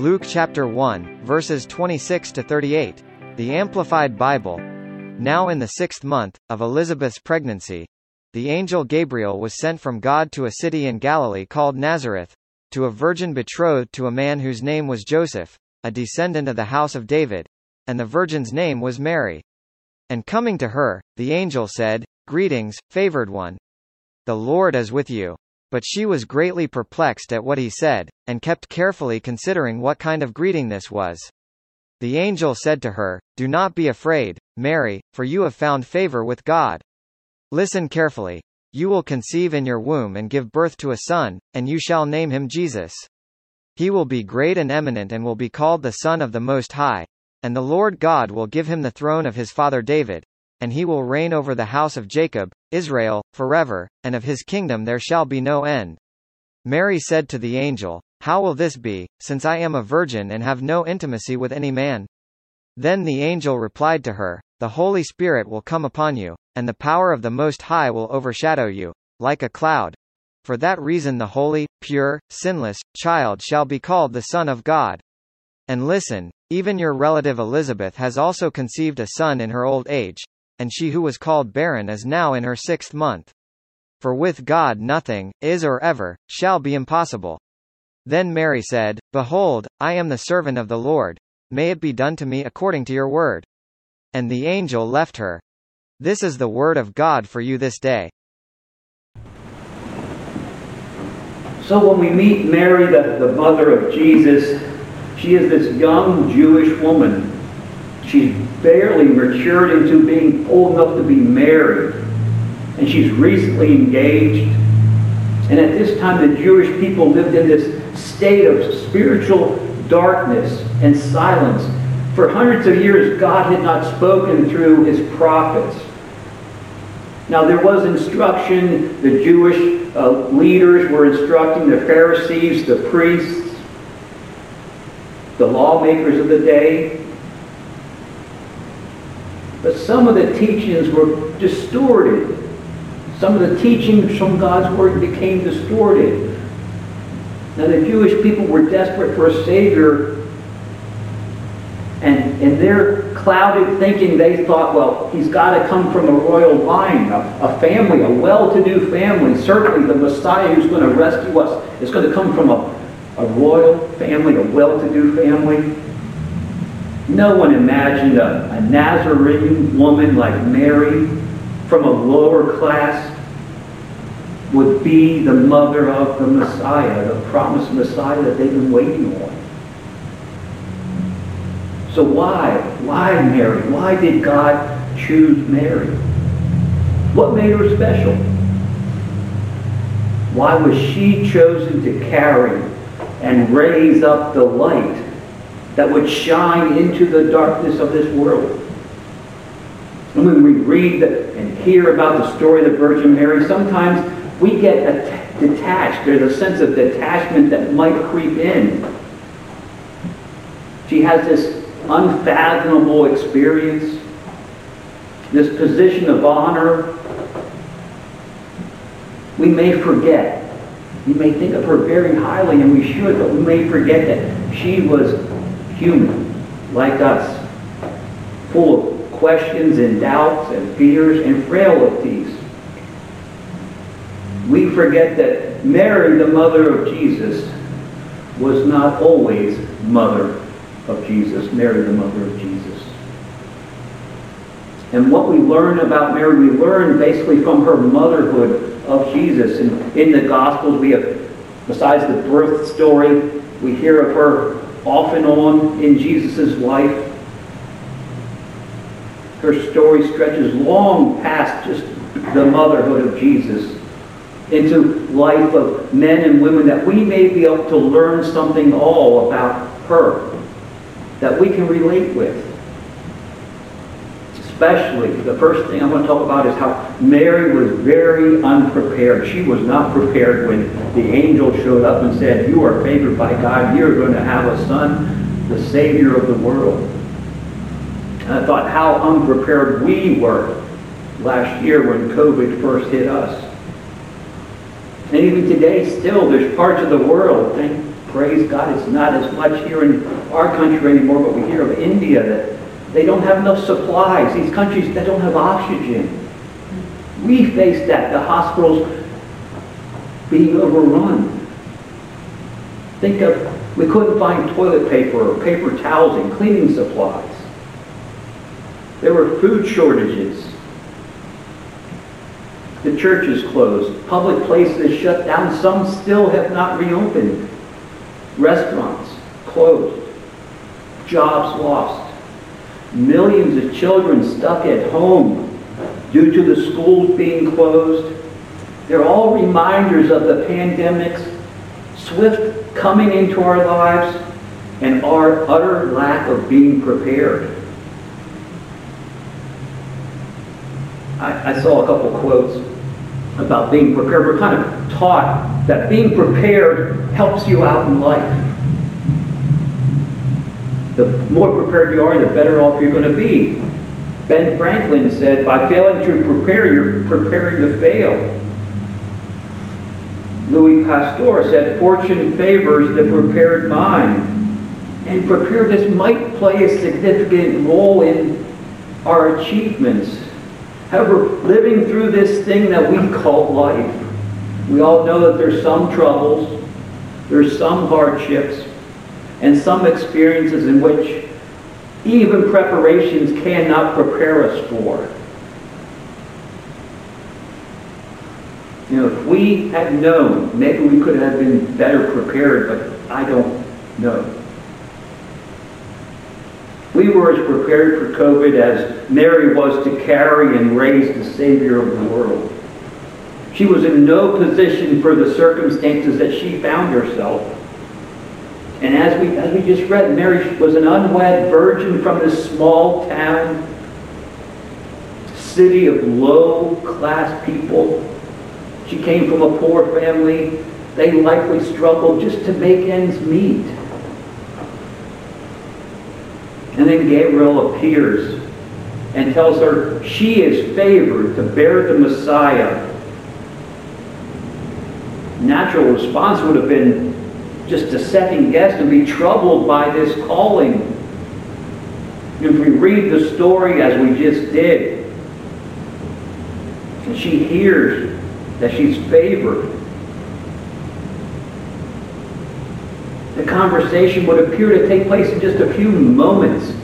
Luke chapter 1, verses 26 to 38. The Amplified Bible. Now in the sixth month, of Elizabeth's pregnancy, the angel Gabriel was sent from God to a city in Galilee called Nazareth, to a virgin betrothed to a man whose name was Joseph, a descendant of the house of David, and the virgin's name was Mary. And coming to her, the angel said, Greetings, favored one. The Lord is with you. But she was greatly perplexed at what he said, and kept carefully considering what kind of greeting this was. The angel said to her, Do not be afraid, Mary, for you have found favor with God. Listen carefully. You will conceive in your womb and give birth to a son, and you shall name him Jesus. He will be great and eminent and will be called the Son of the Most High, and the Lord God will give him the throne of his father David, and he will reign over the house of Jacob, Israel, forever, and of his kingdom there shall be no end. Mary said to the angel, How will this be, since I am a virgin and have no intimacy with any man? Then the angel replied to her, The Holy Spirit will come upon you, and the power of the Most High will overshadow you, like a cloud. For that reason the holy, pure, sinless, child shall be called the Son of God. And listen, even your relative Elizabeth has also conceived a son in her old age, and she who was called barren is now in her sixth month. For with God nothing, is or ever, shall be impossible. Then Mary said, Behold, I am the servant of the Lord. May it be done to me according to your word. And the angel left her. This is the word of God for you this day. So when we meet Mary, the, the mother of Jesus, she is this young Jewish woman She's barely matured into being old enough to be married. And she's recently engaged. And at this time, the Jewish people lived in this state of spiritual darkness and silence. For hundreds of years, God had not spoken through his prophets. Now, there was instruction. The Jewish uh, leaders were instructing the Pharisees, the priests, the lawmakers of the day. But some of the teachings were distorted. Some of the teachings from God's Word became distorted. Now, the Jewish people were desperate for a Savior, and in their clouded thinking, they thought, well, he's got to come from a royal line, a, a family, a well to do family. Certainly, the Messiah who's going to rescue us is going to come from a, a royal family, a well to do family. No one imagined a, a Nazarene woman like Mary from a lower class would be the mother of the Messiah, the promised Messiah that they've been waiting on. So why? Why Mary? Why did God choose Mary? What made her special? Why was she chosen to carry and raise up the light that would shine into the darkness of this world. And when we read and hear about the story of the Virgin Mary, sometimes we get detached. There's a sense of detachment that might creep in. She has this unfathomable experience, this position of honor. We may forget. We may think of her very highly, and we should, but we may forget that she was human, like us, full of questions and doubts and fears and frailties. We forget that Mary, the mother of Jesus, was not always mother of Jesus, Mary, the mother of Jesus. And what we learn about Mary, we learn basically from her motherhood of Jesus. And in the Gospels, we have, besides the birth story, we hear of her off and on in Jesus' life. Her story stretches long past just the motherhood of Jesus into life of men and women that we may be able to learn something all about her that we can relate with. Especially, the first thing I want to talk about is how Mary was very unprepared. She was not prepared when the angel showed up and said, You are favored by God. You're going to have a son, the Savior of the world. And I thought how unprepared we were last year when COVID first hit us. And even today, still, there's parts of the world, thank Praise God, it's not as much here in our country anymore, but we hear of India that they don't have enough supplies. These countries that don't have oxygen. We face that, the hospitals being overrun. Think of, we couldn't find toilet paper or paper towels and cleaning supplies. There were food shortages. The churches closed. Public places shut down. Some still have not reopened. Restaurants closed. Jobs lost. Millions of children stuck at home due to the schools being closed. They're all reminders of the pandemic's swift coming into our lives and our utter lack of being prepared. I, I saw a couple quotes about being prepared. We're kind of taught that being prepared helps you out in life. The more prepared you are, the better off you're going to be. Ben Franklin said, by failing to prepare, you're preparing to fail. Louis Pasteur said, fortune favors the prepared mind. And preparedness might play a significant role in our achievements. However, living through this thing that we call life, we all know that there's some troubles, there's some hardships, and some experiences in which even preparations cannot prepare us for. You know, if we had known, maybe we could have been better prepared, but I don't know. We were as prepared for COVID as Mary was to carry and raise the Savior of the world. She was in no position for the circumstances that she found herself. And as we, as we just read, Mary was an unwed virgin from this small town, city of low-class people. She came from a poor family. They likely struggled just to make ends meet. And then Gabriel appears and tells her she is favored to bear the Messiah. Natural response would have been just to second guess and be troubled by this calling. If we read the story as we just did, and she hears that she's favored, The conversation would appear to take place in just a few moments.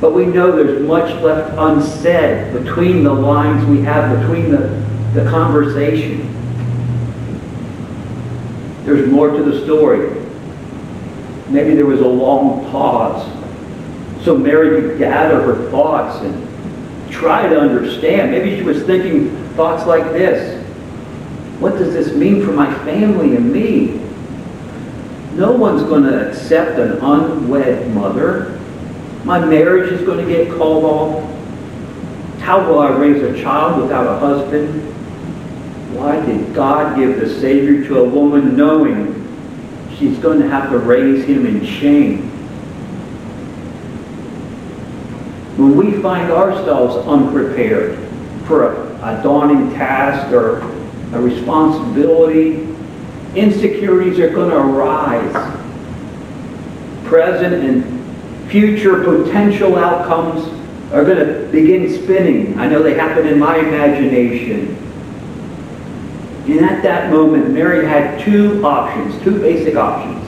But we know there's much left unsaid between the lines we have, between the, the conversation. There's more to the story. Maybe there was a long pause. So Mary could gather her thoughts and try to understand. Maybe she was thinking thoughts like this. What does this mean for my family and me? No one's going to accept an unwed mother. My marriage is going to get called off. How will I raise a child without a husband? Why did God give the Savior to a woman knowing she's going to have to raise him in shame? When we find ourselves unprepared for a, a daunting task or a responsibility, insecurities are going to arise. Present and future potential outcomes are going to begin spinning. I know they happen in my imagination. And at that moment, Mary had two options, two basic options.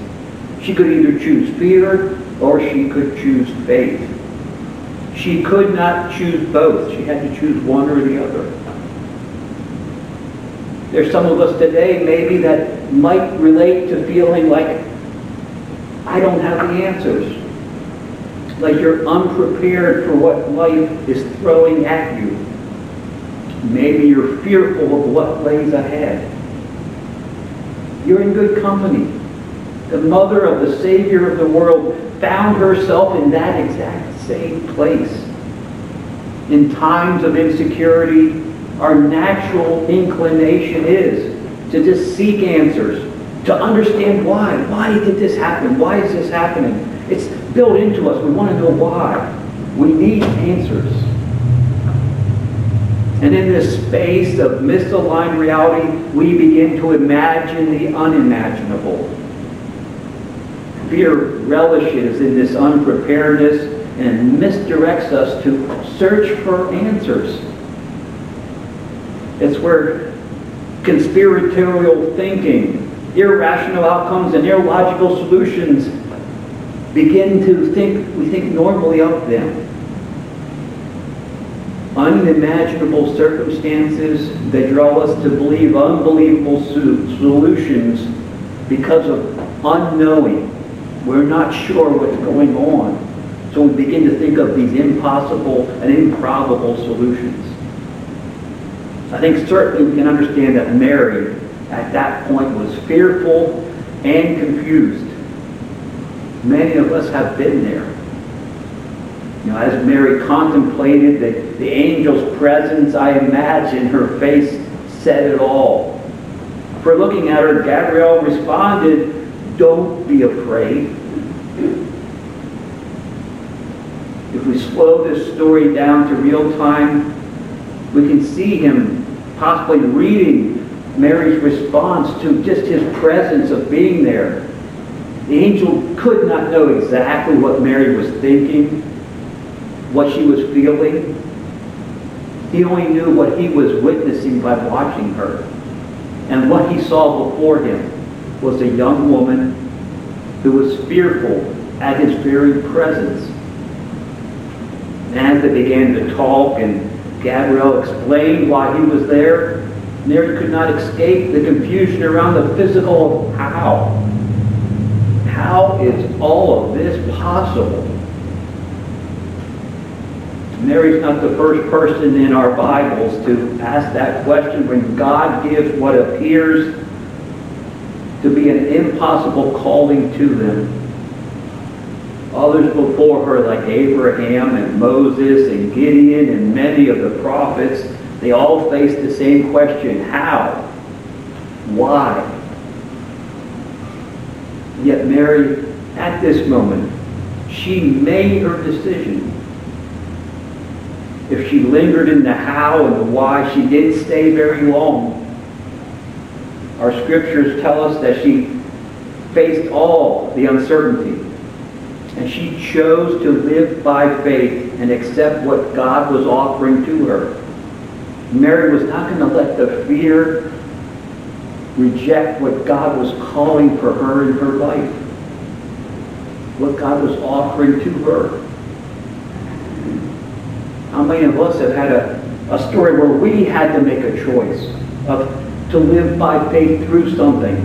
She could either choose fear or she could choose faith. She could not choose both. She had to choose one or the other. There's some of us today maybe that might relate to feeling like I don't have the answers. Like you're unprepared for what life is throwing at you. Maybe you're fearful of what lays ahead. You're in good company. The mother of the Savior of the world found herself in that exact same place. In times of insecurity, our natural inclination is to just seek answers, to understand why. Why did this happen? Why is this happening? It's built into us. We want to know why. We need answers. And in this space of misaligned reality, we begin to imagine the unimaginable. fear relishes in this unpreparedness and misdirects us to search for answers. It's where conspiratorial thinking, irrational outcomes, and illogical solutions begin to think, we think normally of them. Unimaginable circumstances that draw us to believe unbelievable solutions because of unknowing. We're not sure what's going on. So we begin to think of these impossible and improbable solutions. I think certainly we can understand that Mary at that point was fearful and confused. Many of us have been there. You know, as Mary contemplated the, the angel's presence, I imagine her face said it all. For looking at her, Gabriel responded, Don't be afraid. If we slow this story down to real time, we can see him possibly reading Mary's response to just his presence of being there. The angel could not know exactly what Mary was thinking, what she was feeling. He only knew what he was witnessing by watching her. And what he saw before him was a young woman who was fearful at his very presence. And as they began to talk and Gabriel explained why he was there, Mary could not escape the confusion around the physical how. How is all of this possible? Mary's not the first person in our Bibles to ask that question when God gives what appears to be an impossible calling to them. Others before her, like Abraham and Moses and Gideon and many of the prophets, they all faced the same question how? Why? Yet Mary, at this moment, she made her decision if she lingered in the how and the why, she didn't stay very long. Our scriptures tell us that she faced all the uncertainty. And she chose to live by faith and accept what God was offering to her. Mary was not going to let the fear reject what God was calling for her in her life. What God was offering to her. How many of us have had a, a story where we had to make a choice of to live by faith through something,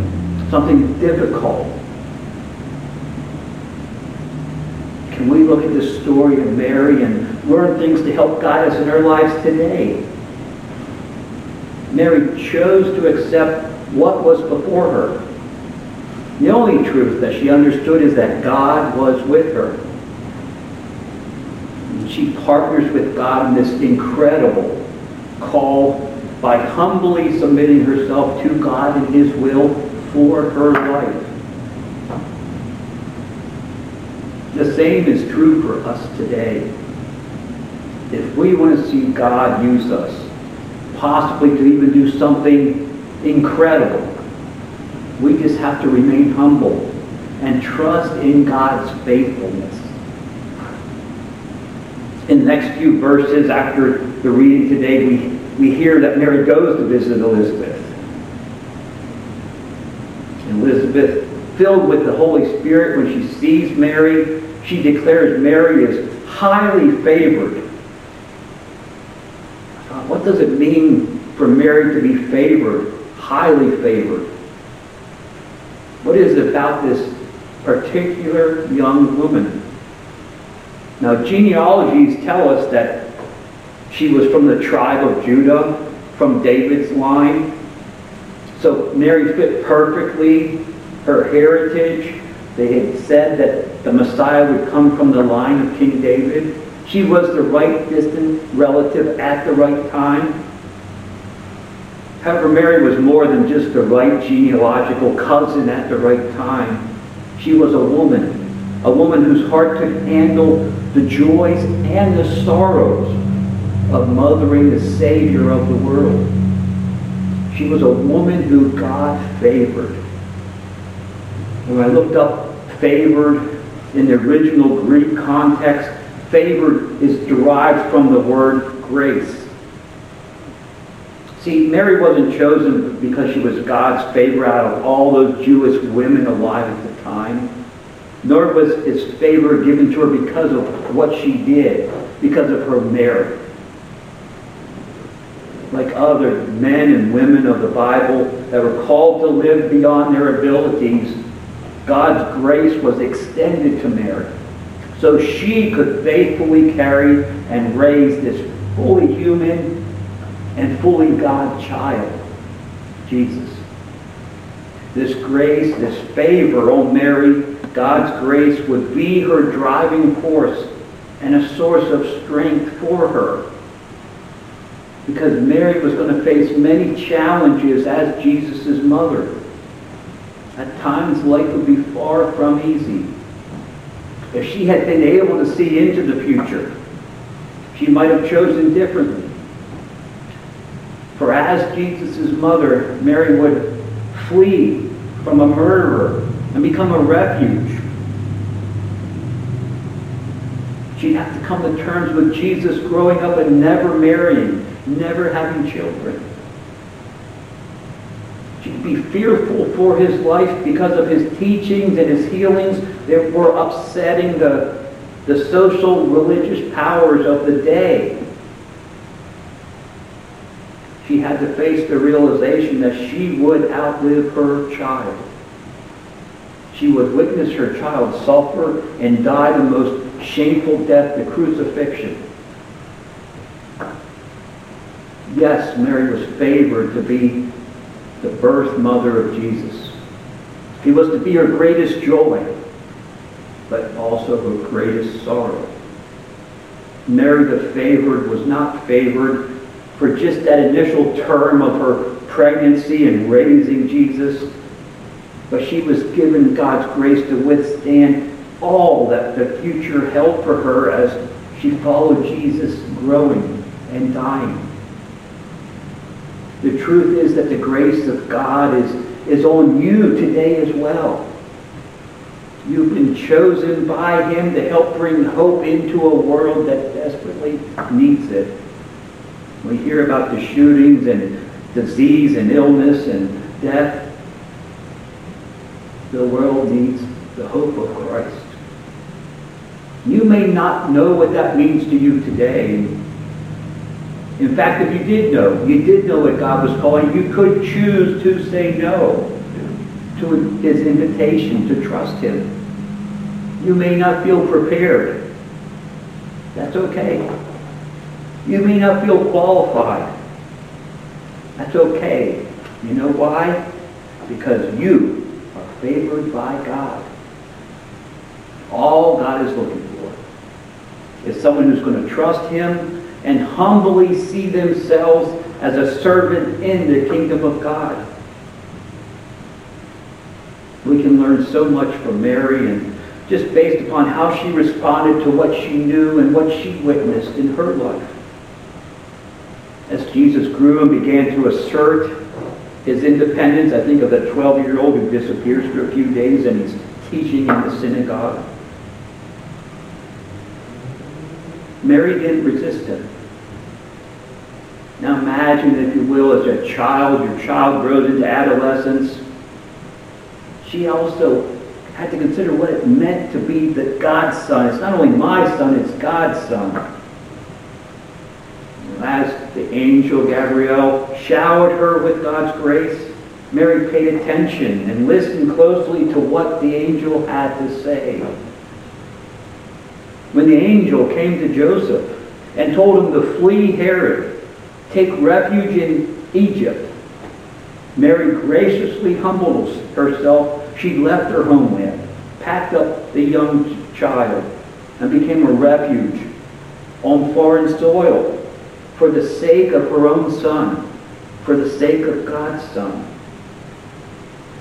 something difficult? Can we look at this story of Mary and learn things to help guide us in our lives today? Mary chose to accept what was before her. The only truth that she understood is that God was with her she partners with God in this incredible call by humbly submitting herself to God and his will for her life. The same is true for us today. If we want to see God use us, possibly to even do something incredible, we just have to remain humble and trust in God's faithfulness in the next few verses after the reading today, we, we hear that Mary goes to visit Elizabeth. Elizabeth, filled with the Holy Spirit, when she sees Mary, she declares Mary is highly favored. What does it mean for Mary to be favored, highly favored? What is it about this particular young woman? Now, genealogies tell us that she was from the tribe of Judah, from David's line. So Mary fit perfectly her heritage. They had said that the Messiah would come from the line of King David. She was the right distant relative at the right time. However, Mary was more than just the right genealogical cousin at the right time. She was a woman a woman whose heart could handle the joys and the sorrows of mothering the Savior of the world. She was a woman who God favored. When I looked up favored in the original Greek context. Favored is derived from the word grace. See, Mary wasn't chosen because she was God's favorite out of all those Jewish women alive at the time. Nor was his favor given to her because of what she did, because of her merit. Like other men and women of the Bible that were called to live beyond their abilities, God's grace was extended to Mary. So she could faithfully carry and raise this fully human and fully God child, Jesus. This grace, this favor, oh Mary, God's grace would be her driving force and a source of strength for her. Because Mary was going to face many challenges as Jesus' mother. At times, life would be far from easy. If she had been able to see into the future, she might have chosen differently. For as Jesus' mother, Mary would flee from a murderer and become a refuge. She'd have to come to terms with Jesus growing up and never marrying, never having children. She'd be fearful for his life because of his teachings and his healings that were upsetting the, the social religious powers of the day she had to face the realization that she would outlive her child. She would witness her child suffer and die the most shameful death, the crucifixion. Yes, Mary was favored to be the birth mother of Jesus. He was to be her greatest joy, but also her greatest sorrow. Mary the favored was not favored for just that initial term of her pregnancy and raising Jesus. But she was given God's grace to withstand all that the future held for her as she followed Jesus growing and dying. The truth is that the grace of God is, is on you today as well. You've been chosen by him to help bring hope into a world that desperately needs it. We hear about the shootings and disease and illness and death. The world needs the hope of Christ. You may not know what that means to you today. In fact, if you did know, you did know what God was calling, you could choose to say no to his invitation to trust him. You may not feel prepared. That's okay. You may not feel qualified. That's okay. You know why? Because you are favored by God. All God is looking for is someone who's going to trust him and humbly see themselves as a servant in the kingdom of God. We can learn so much from Mary and just based upon how she responded to what she knew and what she witnessed in her life Jesus grew and began to assert his independence. I think of the 12-year-old who disappears for a few days and he's teaching in the synagogue. Mary didn't resist him. Now imagine, if you will, as a child, your child grows into adolescence. She also had to consider what it meant to be the God's son. It's not only my son, it's God's son angel Gabriel showered her with God's grace, Mary paid attention and listened closely to what the angel had to say. When the angel came to Joseph and told him to flee Herod, take refuge in Egypt, Mary graciously humbled herself. She left her homeland, packed up the young child, and became a refuge on foreign soil for the sake of her own son, for the sake of God's son.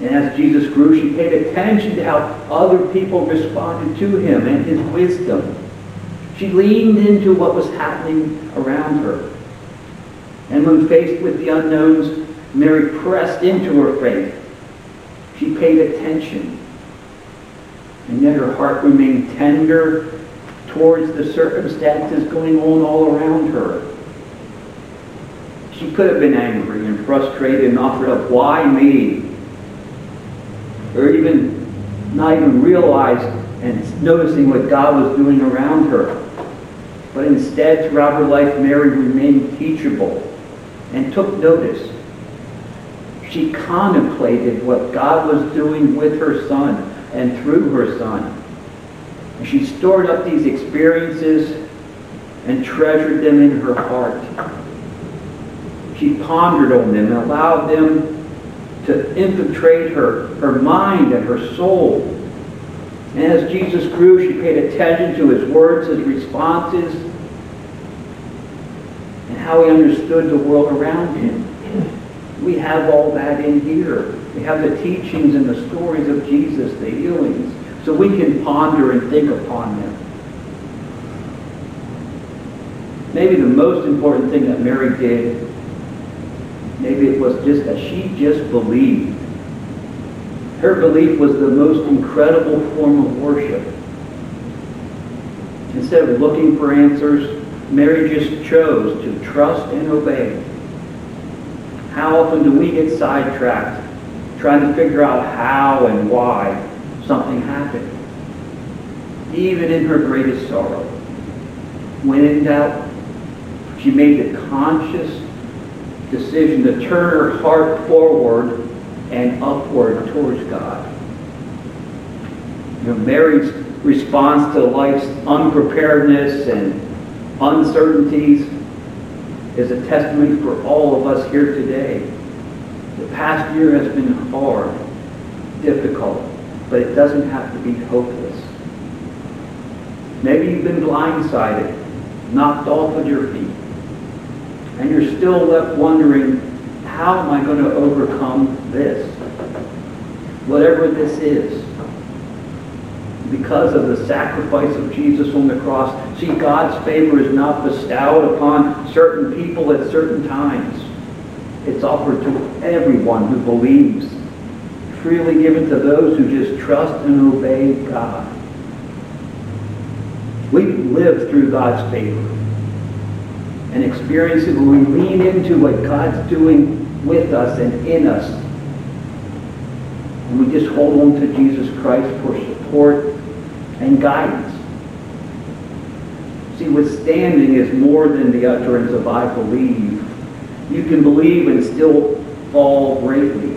And as Jesus grew, she paid attention to how other people responded to him and his wisdom. She leaned into what was happening around her. And when faced with the unknowns, Mary pressed into her faith. She paid attention. And yet her heart remained tender towards the circumstances going on all around her. She could have been angry and frustrated and offered up, why me? Or even not even realized and noticing what God was doing around her. But instead, throughout her life, Mary remained teachable and took notice. She contemplated what God was doing with her son and through her son. And she stored up these experiences and treasured them in her heart. She pondered on them and allowed them to infiltrate her, her mind and her soul. And as Jesus grew, she paid attention to his words, his responses, and how he understood the world around him. We have all that in here. We have the teachings and the stories of Jesus, the healings, so we can ponder and think upon them. Maybe the most important thing that Mary did, maybe it was just that she just believed. Her belief was the most incredible form of worship. Instead of looking for answers, Mary just chose to trust and obey. How often do we get sidetracked trying to figure out how and why something happened? Even in her greatest sorrow. When in doubt, she made the conscious decision to turn her heart forward and upward towards God. You know, Mary's response to life's unpreparedness and uncertainties is a testimony for all of us here today. The past year has been hard, difficult, but it doesn't have to be hopeless. Maybe you've been blindsided, knocked off of your feet, and you're still left wondering, how am I going to overcome this? Whatever this is because of the sacrifice of Jesus on the cross. See, God's favor is not bestowed upon certain people at certain times. It's offered to everyone who believes, freely given to those who just trust and obey God. We live through God's favor and experience it when we lean into what God's doing with us and in us. And we just hold on to Jesus Christ for support and guidance. See, withstanding is more than the utterance of I believe. You can believe and still fall greatly.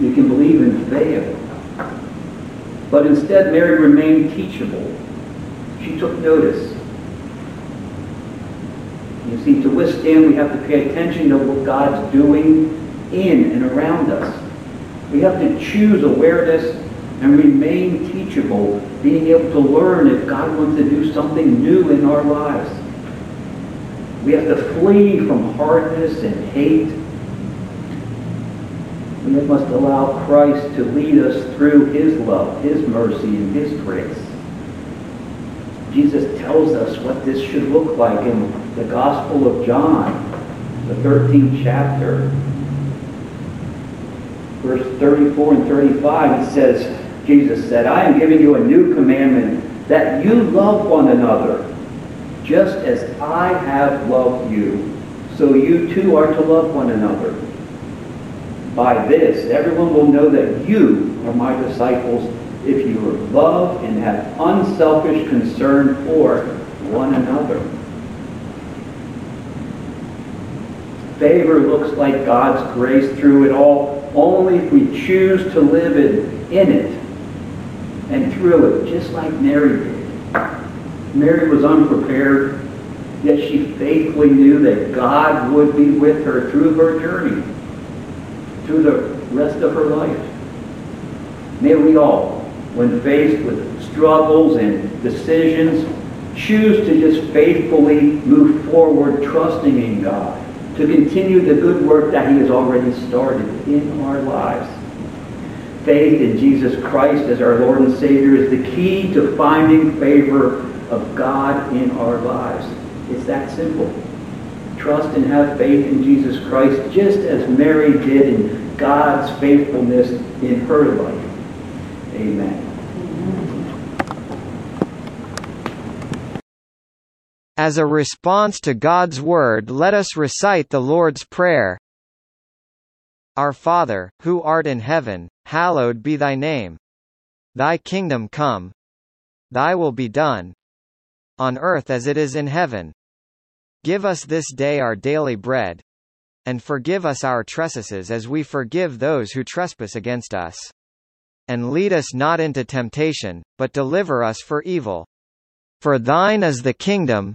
You can believe and fail. But instead, Mary remained teachable. She took notice. See, to withstand, we have to pay attention to what God's doing in and around us. We have to choose awareness and remain teachable, being able to learn if God wants to do something new in our lives. We have to flee from hardness and hate. We must allow Christ to lead us through his love, his mercy, and his grace. Jesus tells us what this should look like in the Gospel of John, the 13th chapter. Verse 34 and 35, it says, Jesus said, I am giving you a new commandment that you love one another just as I have loved you. So you too are to love one another. By this, everyone will know that you are my disciples if you love and have unselfish concern for one another. Favor looks like God's grace through it all only if we choose to live in, in it and through it, just like Mary did. Mary was unprepared, yet she faithfully knew that God would be with her through her journey, through the rest of her life. May we all, when faced with struggles and decisions, choose to just faithfully move forward, trusting in God, to continue the good work that he has already started in our lives faith in Jesus Christ as our Lord and Savior is the key to finding favor of God in our lives. It's that simple. Trust and have faith in Jesus Christ just as Mary did in God's faithfulness in her life. Amen. As a response to God's word let us recite the Lord's Prayer. Our Father, who art in heaven, hallowed be thy name. Thy kingdom come. Thy will be done. On earth as it is in heaven. Give us this day our daily bread. And forgive us our trespasses as we forgive those who trespass against us. And lead us not into temptation, but deliver us for evil. For thine is the kingdom,